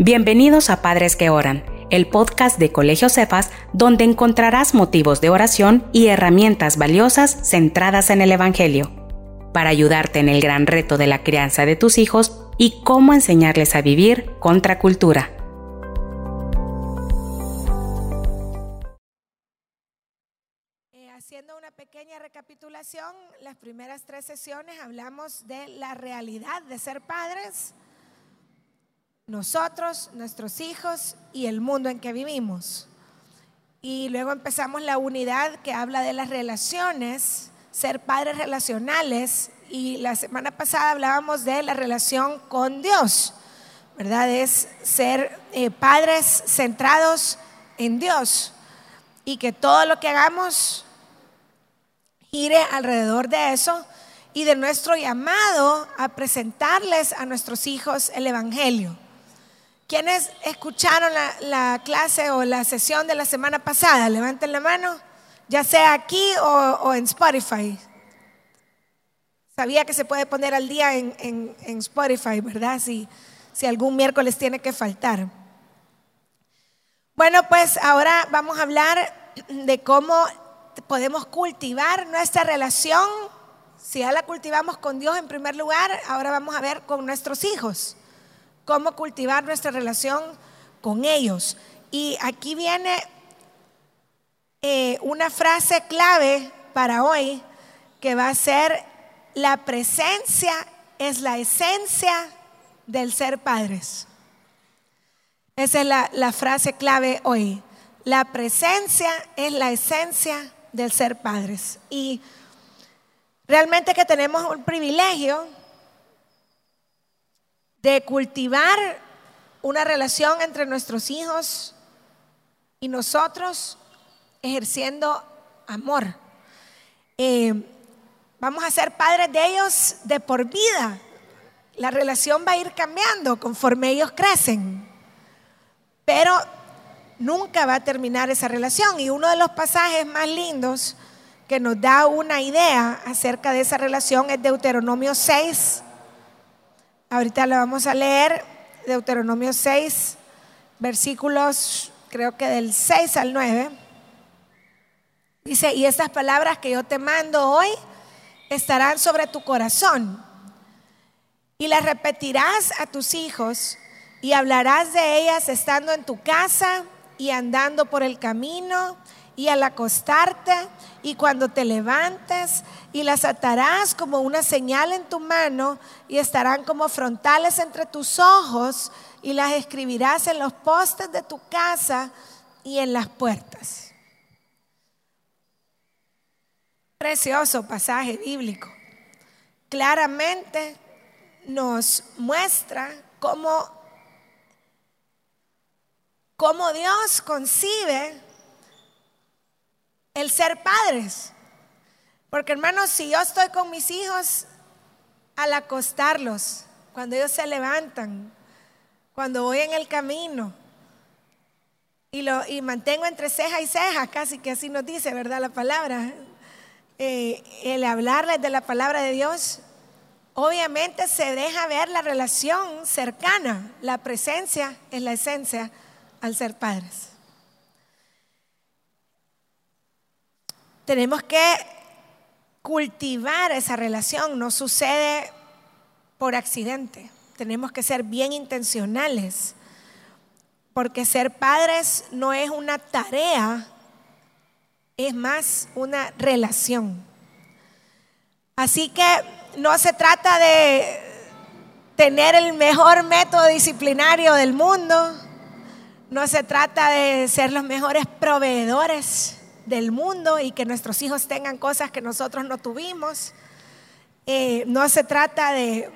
Bienvenidos a Padres que Oran, el podcast de Colegio Cefas, donde encontrarás motivos de oración y herramientas valiosas centradas en el Evangelio, para ayudarte en el gran reto de la crianza de tus hijos y cómo enseñarles a vivir contra cultura. Eh, haciendo una pequeña recapitulación, las primeras tres sesiones hablamos de la realidad de ser padres nosotros, nuestros hijos y el mundo en que vivimos. Y luego empezamos la unidad que habla de las relaciones, ser padres relacionales. Y la semana pasada hablábamos de la relación con Dios, ¿verdad? Es ser eh, padres centrados en Dios y que todo lo que hagamos gire alrededor de eso y de nuestro llamado a presentarles a nuestros hijos el Evangelio. ¿Quiénes escucharon la, clase o la sesión de la semana pasada? Levanten la mano, ya sea aquí o, en Spotify. Sabía que se puede poner al día en, Spotify, ¿verdad? Si, si algún miércoles tiene que faltar. Bueno, pues ahora vamos a hablar de cómo podemos cultivar nuestra relación. Si ya la cultivamos con Dios en primer lugar, ahora vamos a ver con nuestros hijos cómo cultivar nuestra relación con ellos. Y aquí viene eh, una frase clave para hoy que va a ser, la presencia es la esencia del ser padres. Esa es la, la frase clave hoy. La presencia es la esencia del ser padres. Y realmente que tenemos un privilegio de cultivar una relación entre nuestros hijos y nosotros ejerciendo amor. Eh, vamos a ser padres de ellos de por vida. La relación va a ir cambiando conforme ellos crecen. Pero nunca va a terminar esa relación. Y uno de los pasajes más lindos que nos da una idea acerca de esa relación es Deuteronomio 6, Ahorita lo vamos a leer, Deuteronomio 6, versículos creo que del 6 al 9. Dice, y estas palabras que yo te mando hoy estarán sobre tu corazón y las repetirás a tus hijos y hablarás de ellas estando en tu casa y andando por el camino y al acostarte y cuando te levantes y las atarás como una señal en tu mano y estarán como frontales entre tus ojos y las escribirás en los postes de tu casa y en las puertas. Precioso pasaje bíblico. Claramente nos muestra cómo, cómo Dios concibe el ser padres. Porque hermanos, si yo estoy con mis hijos al acostarlos, cuando ellos se levantan, cuando voy en el camino y, lo, y mantengo entre ceja y ceja, casi que así nos dice, ¿verdad? La palabra, eh, el hablarles de la palabra de Dios, obviamente se deja ver la relación cercana, la presencia es la esencia al ser padres. Tenemos que cultivar esa relación, no sucede por accidente. Tenemos que ser bien intencionales, porque ser padres no es una tarea, es más una relación. Así que no se trata de tener el mejor método disciplinario del mundo, no se trata de ser los mejores proveedores del mundo y que nuestros hijos tengan cosas que nosotros no tuvimos. Eh, no se trata de,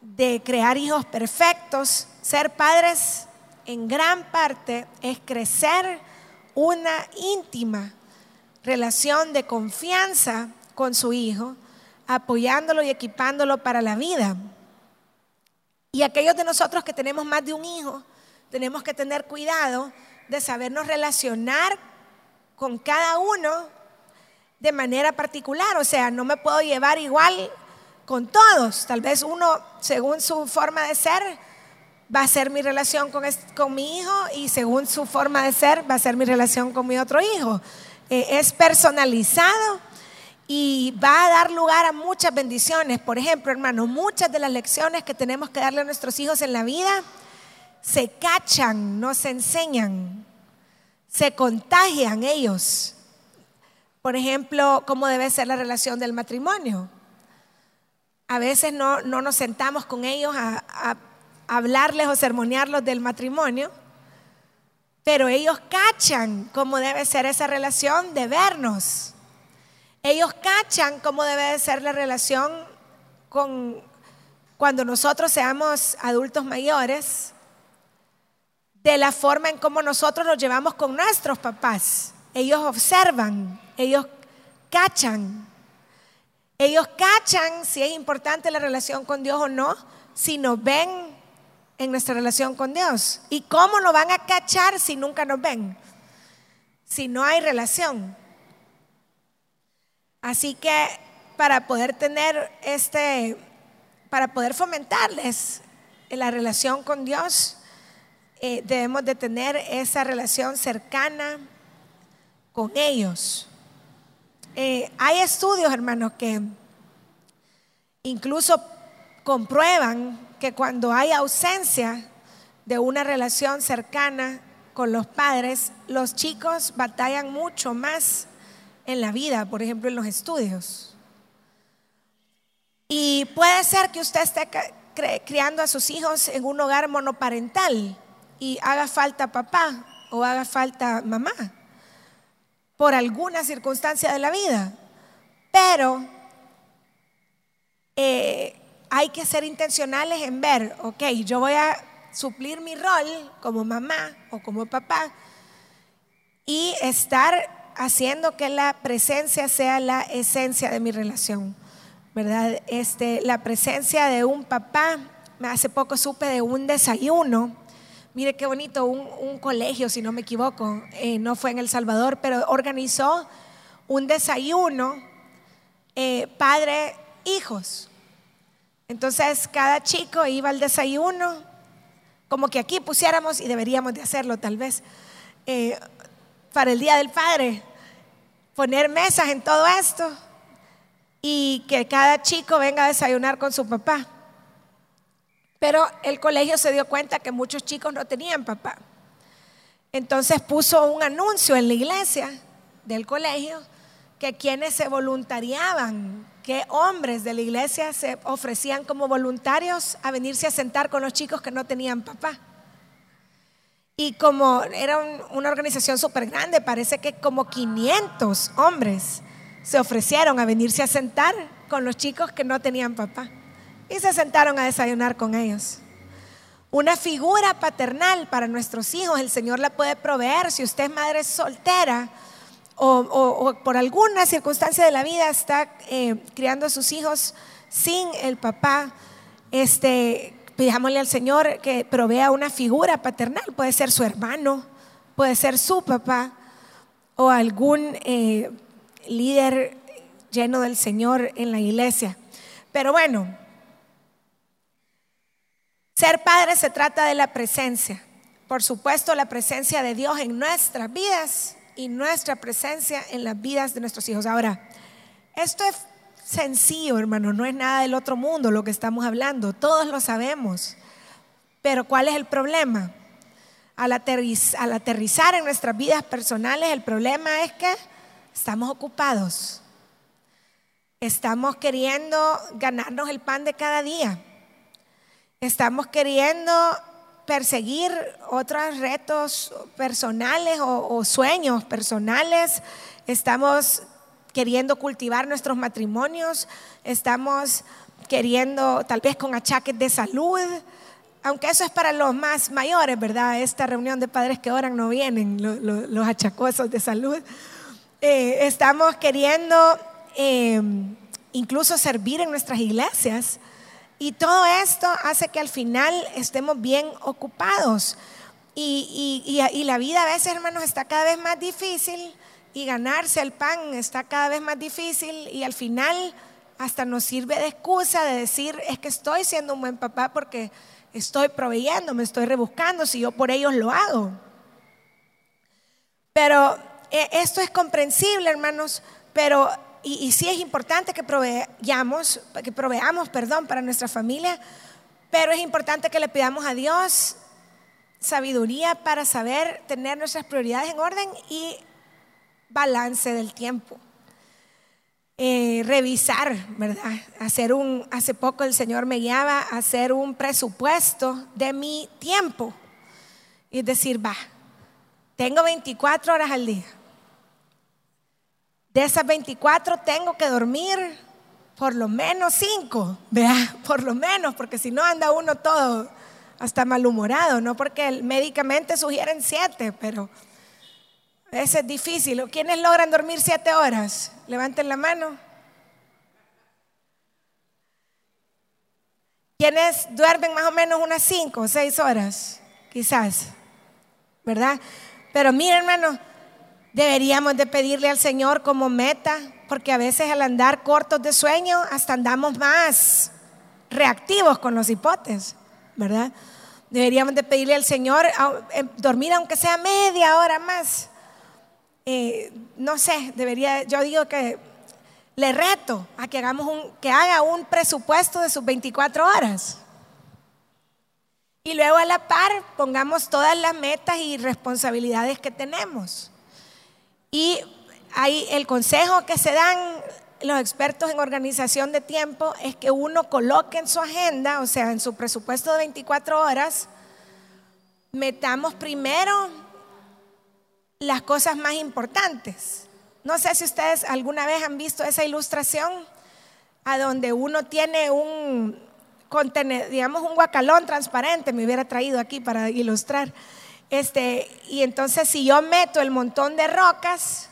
de crear hijos perfectos. Ser padres en gran parte es crecer una íntima relación de confianza con su hijo, apoyándolo y equipándolo para la vida. Y aquellos de nosotros que tenemos más de un hijo, tenemos que tener cuidado de sabernos relacionar con cada uno de manera particular. O sea, no me puedo llevar igual con todos. Tal vez uno, según su forma de ser, va a ser mi relación con, con mi hijo y según su forma de ser va a ser mi relación con mi otro hijo. Eh, es personalizado y va a dar lugar a muchas bendiciones. Por ejemplo, hermanos, muchas de las lecciones que tenemos que darle a nuestros hijos en la vida se cachan, no se enseñan, se contagian ellos. Por ejemplo, cómo debe ser la relación del matrimonio. A veces no, nos sentamos con ellos a, a hablarles o sermonearlos del matrimonio, pero ellos cachan cómo debe ser esa relación de vernos. Ellos cachan cómo debe ser la relación con cuando nosotros seamos adultos mayores, de la forma en cómo nosotros nos llevamos con nuestros papás. Ellos observan, ellos cachan. Ellos cachan si es importante la relación con Dios o no, si nos ven en nuestra relación con Dios. ¿Y cómo lo van a cachar si nunca nos ven? Si no hay relación. Así que para poder tener este, para poder fomentarles la relación con Dios, eh, debemos de tener esa relación cercana, con ellos. Eh, hay estudios, hermanos, que incluso comprueban que cuando hay ausencia de una relación cercana con los padres, los chicos batallan mucho más en la vida, por ejemplo, en los estudios. Y puede ser que usted esté criando a sus hijos en un hogar monoparental y haga falta papá o haga falta mamá por alguna circunstancia de la vida. Pero eh, hay que ser intencionales en ver, ok, yo voy a suplir mi rol como mamá o como papá y estar haciendo que la presencia sea la esencia de mi relación, ¿verdad? Este, la presencia de un papá, hace poco supe de un desayuno Mire qué bonito, un, colegio, si no me equivoco, eh, no fue en El Salvador, pero organizó un desayuno eh, padre-hijos. Entonces cada chico iba al desayuno, como que aquí pusiéramos, y deberíamos de hacerlo tal vez, eh, para el Día del Padre, poner mesas en todo esto y que cada chico venga a desayunar con su papá. Pero el colegio se dio cuenta que muchos chicos no tenían papá. Entonces puso un anuncio en la iglesia del colegio que quienes se voluntariaban, que hombres de la iglesia se ofrecían como voluntarios a venirse a sentar con los chicos que no tenían papá. Y como era una organización súper grande, parece que como 500 hombres se ofrecieron a venirse a sentar con los chicos que no tenían papá y se sentaron a desayunar con ellos. Una figura paternal para nuestros hijos, el Señor la puede proveer. Si usted es madre soltera o, por alguna circunstancia de la vida está eh, criando a sus hijos sin el papá, este, pidámosle al Señor que provea una figura paternal. Puede ser su hermano, puede ser su papá o algún eh, líder lleno del Señor en la iglesia. Pero bueno, ser padre se trata de la presencia. Por supuesto, la presencia de Dios en nuestras vidas y nuestra presencia en las vidas de nuestros hijos. Ahora, esto es sencillo, hermano, no es nada del otro mundo lo que estamos hablando, todos lo sabemos. Pero ¿cuál es el problema? Al, al aterrizar en nuestras vidas personales, el problema es que estamos ocupados. Estamos queriendo ganarnos el pan de cada día. Estamos queriendo perseguir otros retos personales o, sueños personales. Estamos queriendo cultivar nuestros matrimonios. Estamos queriendo, tal vez con achaques de salud. Aunque eso es para los más mayores, ¿verdad? Esta reunión de padres que oran no vienen, los achacosos de salud. Eh, estamos queriendo eh, incluso servir en nuestras iglesias y todo esto hace que al final estemos bien ocupados. Y, la vida a veces, hermanos, está cada vez más difícil y ganarse el pan está cada vez más difícil y al final hasta nos sirve de excusa de decir, es que estoy siendo un buen papá porque estoy proveyendo, me estoy rebuscando si yo por ellos lo hago. Pero eh, esto es comprensible, hermanos, pero y, sí es importante que proveamos, que proveamos, perdón, para nuestra familia, pero es importante que le pidamos a Dios sabiduría para saber tener nuestras prioridades en orden y balance del tiempo. Eh, revisar, ¿verdad? Hacer un, hace poco el Señor me guiaba a hacer un presupuesto de mi tiempo. Y decir, va, tengo 24 horas al día. De esas 24 tengo que dormir por lo menos 5, vea, por lo menos, porque si no anda uno todo hasta malhumorado, no porque médicamente sugieren 7, pero ese es difícil. ¿Quiénes logran dormir 7 horas? Levanten la mano. ¿Quiénes duermen más o menos unas 5 o 6 horas? Quizás, ¿verdad? Pero miren, hermano, deberíamos de pedirle al Señor como meta, porque a veces al andar cortos de sueño hasta andamos más reactivos con los hipotes, ¿verdad? Deberíamos de pedirle al Señor em, dormir aunque sea media hora más. Eh, no sé, debería, yo digo que le reto a que hagamos un, que haga un presupuesto de sus 24 horas. Y luego a la par pongamos todas las metas y responsabilidades que tenemos. Y hay el consejo que se dan los expertos en organización de tiempo es que uno coloque en su agenda, o sea, en su presupuesto de 24 horas, metamos primero las cosas más importantes. No sé si ustedes alguna vez han visto esa ilustración a donde uno tiene un, digamos, un guacalón transparente, me hubiera traído aquí para ilustrar. Este, y entonces si yo meto el montón de rocas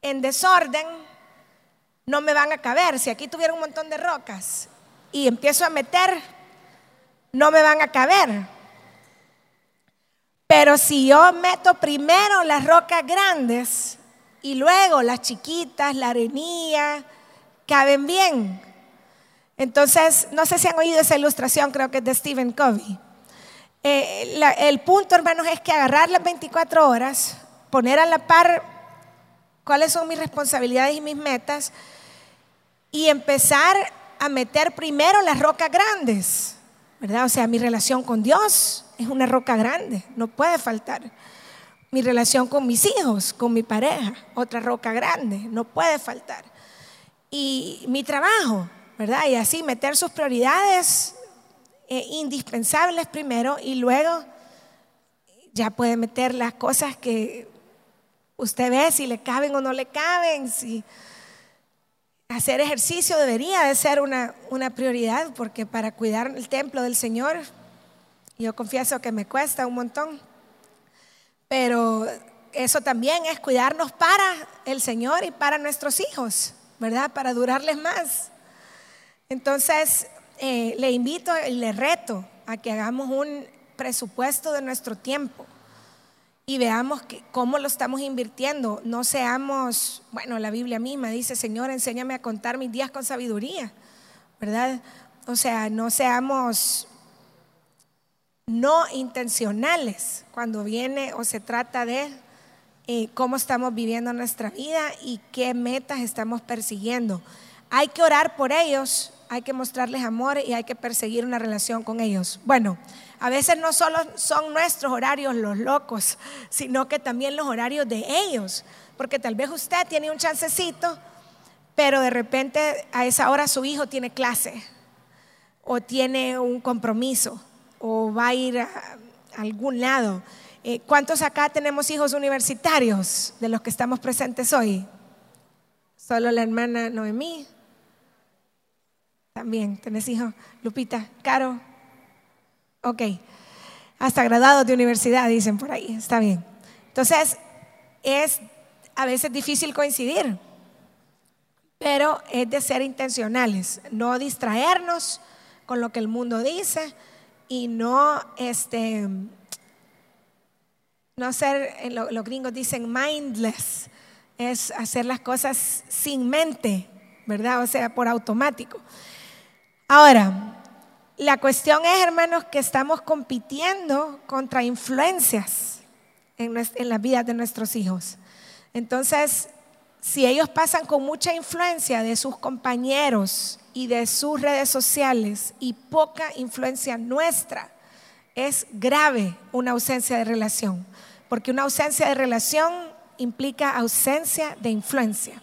en desorden, no me van a caber. Si aquí tuviera un montón de rocas y empiezo a meter, no me van a caber. Pero si yo meto primero las rocas grandes y luego las chiquitas, la arenilla, caben bien. Entonces, no sé si han oído esa ilustración, creo que es de Stephen Covey. Eh, el punto, hermanos, es que agarrar las 24 horas, poner a la par cuáles son mis responsabilidades y mis metas y empezar a meter primero las rocas grandes, ¿verdad? O sea, mi relación con Dios es una roca grande, no puede faltar. Mi relación con mis hijos, con mi pareja, otra roca grande, no puede faltar. Y mi trabajo, ¿verdad? Y así meter sus prioridades eh, indispensables primero y luego ya puede meter las cosas que usted ve si le caben o no le caben, si hacer ejercicio debería de ser una, una prioridad, porque para cuidar el templo del Señor, yo confieso que me cuesta un montón, pero eso también es cuidarnos para el Señor y para nuestros hijos, ¿verdad? Para durarles más. Entonces, eh, le invito y le reto a que hagamos un presupuesto de nuestro tiempo y veamos cómo lo estamos invirtiendo. No seamos, bueno, la Biblia misma dice, Señor, enséñame a contar mis días con sabiduría, ¿verdad? O sea, no seamos no intencionales cuando viene o se trata de eh, cómo estamos viviendo nuestra vida y qué metas estamos persiguiendo. Hay que orar por ellos hay que mostrarles amor y hay que perseguir una relación con ellos. Bueno, a veces no solo son nuestros horarios los locos, sino que también los horarios de ellos, porque tal vez usted tiene un chancecito, pero de repente a esa hora su hijo tiene clase o tiene un compromiso o va a ir a algún lado. Eh, ¿Cuántos acá tenemos hijos universitarios de los que estamos presentes hoy? Solo la hermana Noemí. También, ¿tenés hijos? Lupita, Caro. Ok. Hasta graduados de universidad, dicen por ahí. Está bien. Entonces, es a veces difícil coincidir, pero es de ser intencionales, no distraernos con lo que el mundo dice y no, este, no ser, los gringos dicen mindless, es hacer las cosas sin mente, ¿verdad? O sea, por automático. Ahora, la cuestión es, hermanos, que estamos compitiendo contra influencias en, en las vidas de nuestros hijos. Entonces, si ellos pasan con mucha influencia de sus compañeros y de sus redes sociales y poca influencia nuestra, es grave una ausencia de relación, porque una ausencia de relación implica ausencia de influencia.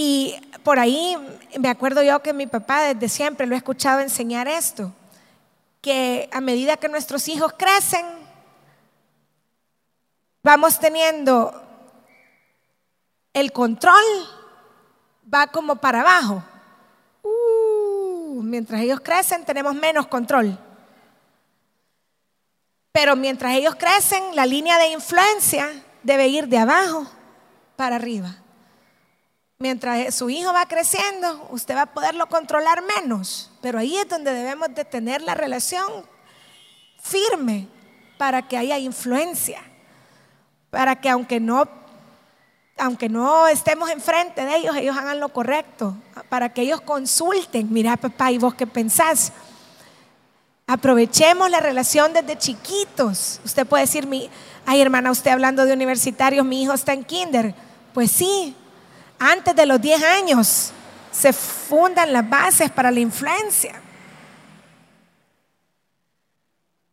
Y por ahí me acuerdo yo que mi papá desde siempre lo he escuchado enseñar esto, que a medida que nuestros hijos crecen, vamos teniendo el control, va como para abajo. Uh, mientras ellos crecen tenemos menos control. Pero mientras ellos crecen, la línea de influencia debe ir de abajo para arriba. Mientras su hijo va creciendo, usted va a poderlo controlar menos, pero ahí es donde debemos de tener la relación firme para que haya influencia, para que aunque no aunque no estemos enfrente de ellos, ellos hagan lo correcto, para que ellos consulten, mira papá, ¿y vos qué pensás? Aprovechemos la relación desde chiquitos. Usted puede decir, ay hermana, usted hablando de universitarios, mi hijo está en kinder. Pues sí, antes de los 10 años se fundan las bases para la influencia.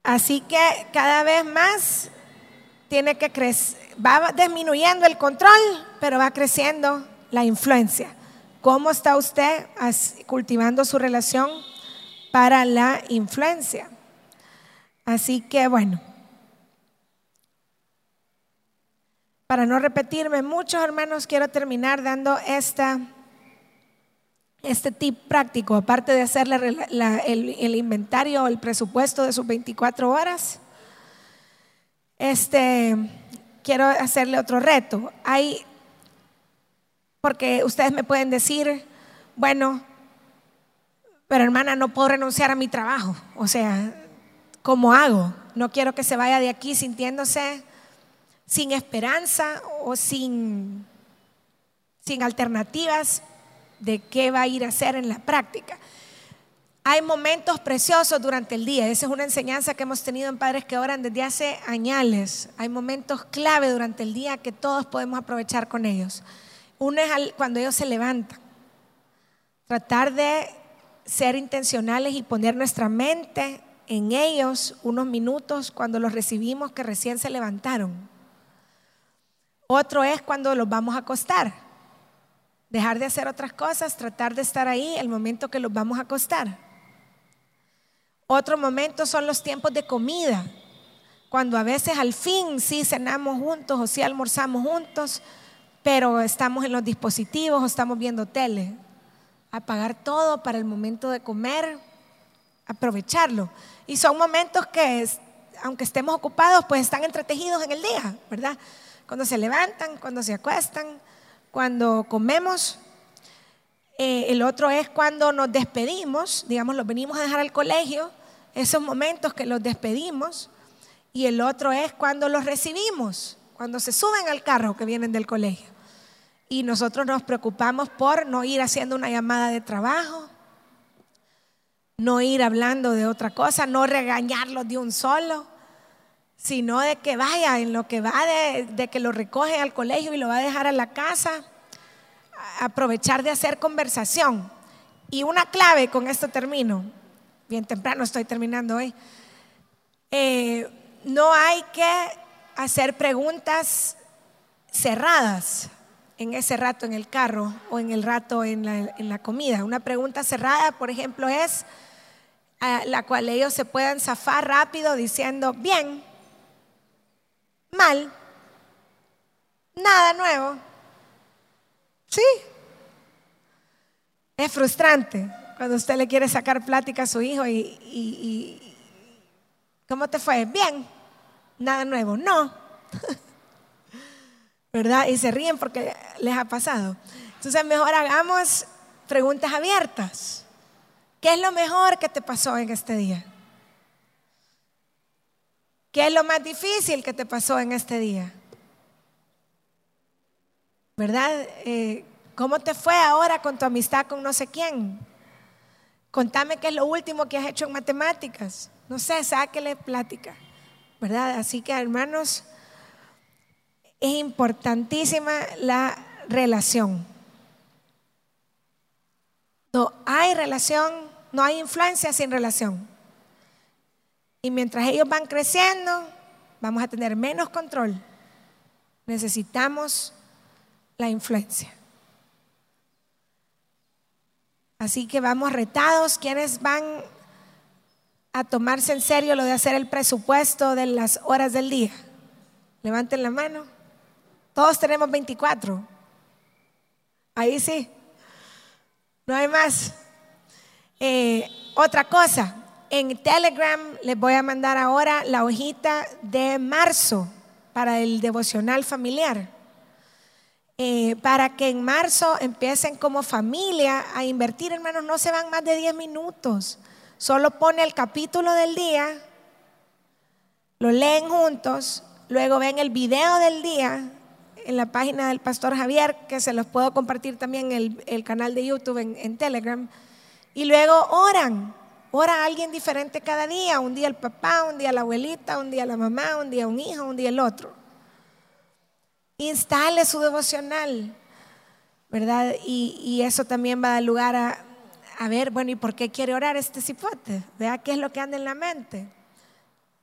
Así que cada vez más tiene que crecer, va disminuyendo el control, pero va creciendo la influencia. ¿Cómo está usted cultivando su relación para la influencia? Así que bueno. Para no repetirme muchos hermanos, quiero terminar dando este tip práctico, aparte de hacer el, inventario o el presupuesto de sus 24 horas. Este, quiero hacerle otro reto. Hay, porque ustedes me pueden decir, bueno, pero hermana, no puedo renunciar a mi trabajo. O sea, ¿cómo hago? No quiero que se vaya de aquí sintiéndose sin esperanza o sin, sin alternativas de qué va a ir a hacer en la práctica. Hay momentos preciosos durante el día. Esa es una enseñanza que hemos tenido en Padres que Oran desde hace años. Hay momentos clave durante el día que todos podemos aprovechar con ellos. Uno es cuando ellos se levantan. Tratar de ser intencionales y poner nuestra mente en ellos unos minutos cuando los recibimos que recién se levantaron. Otro es cuando los vamos a acostar. Dejar de hacer otras cosas, tratar de estar ahí el momento que los vamos a acostar. Otro momento son los tiempos de comida, cuando a veces al fin sí cenamos juntos o sí almorzamos juntos, pero estamos en los dispositivos o estamos viendo tele. Apagar todo para el momento de comer, aprovecharlo. Y son momentos que, aunque estemos ocupados, pues están entretejidos en el día, ¿verdad? Cuando se levantan, cuando se acuestan, cuando comemos. Eh, el otro es cuando nos despedimos, digamos, los venimos a dejar al colegio, esos momentos que los despedimos. Y el otro es cuando los recibimos, cuando se suben al carro que vienen del colegio. Y nosotros nos preocupamos por no ir haciendo una llamada de trabajo, no ir hablando de otra cosa, no regañarlos de un solo sino de que vaya en lo que va de, que lo recoge al colegio y lo va a dejar a la casa, aprovechar de hacer conversación. Y una clave, con esto termino, bien temprano estoy terminando hoy, eh, no hay que hacer preguntas cerradas en ese rato en el carro o en el rato en la, en la comida. Una pregunta cerrada, por ejemplo, es la cual ellos se puedan zafar rápido diciendo, bien, mal, nada nuevo. Sí. Es frustrante cuando usted le quiere sacar plática a su hijo y, ¿cómo te fue? Bien, nada nuevo. No. ¿Verdad? Y se ríen porque les ha pasado. Entonces mejor hagamos preguntas abiertas. ¿Qué es lo mejor que te pasó en este día? ¿Qué es lo más difícil que te pasó en este día? ¿Verdad? Eh, ¿Cómo te fue ahora con tu amistad con no sé quién? Contame qué es lo último que has hecho en matemáticas. No sé, sáquele plática. ¿Verdad? Así que, hermanos, es importantísima la relación. No hay relación, no hay influencia sin relación. Y mientras ellos van creciendo, vamos a tener menos control. Necesitamos la influencia. Así que vamos retados. ¿Quiénes van a tomarse en serio lo de hacer el presupuesto de las horas del día? Levanten la mano. Todos tenemos 24. Ahí sí. No hay más. Eh, otra cosa, en Telegram les voy a mandar ahora la hojita de marzo para el devocional familiar. Eh, para que en marzo empiecen como familia a invertir, hermanos, no se van más de 10 minutos. Solo pone el capítulo del día, lo leen juntos, luego ven el video del día en la página del pastor Javier, que se los puedo compartir también en el, canal de YouTube, en, en, Telegram, y luego oran. Ora a alguien diferente cada día, un día el papá, un día la abuelita, un día la mamá, un día un hijo, un día el otro. Instale su devocional, ¿verdad? Y, eso también va a dar lugar a, ver, bueno, ¿y por qué quiere orar este cipote? Vea qué es lo que anda en la mente.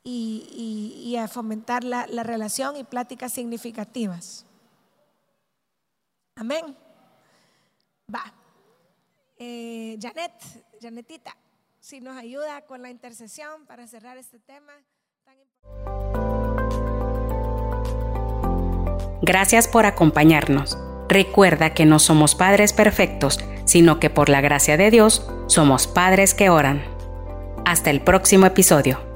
Y, a fomentar la, relación y pláticas significativas. Amén. Va. Eh, Janet, Janetita, si nos ayuda con la intercesión para cerrar este tema. Gracias por acompañarnos. Recuerda que no somos padres perfectos, sino que por la gracia de Dios somos padres que oran. Hasta el próximo episodio.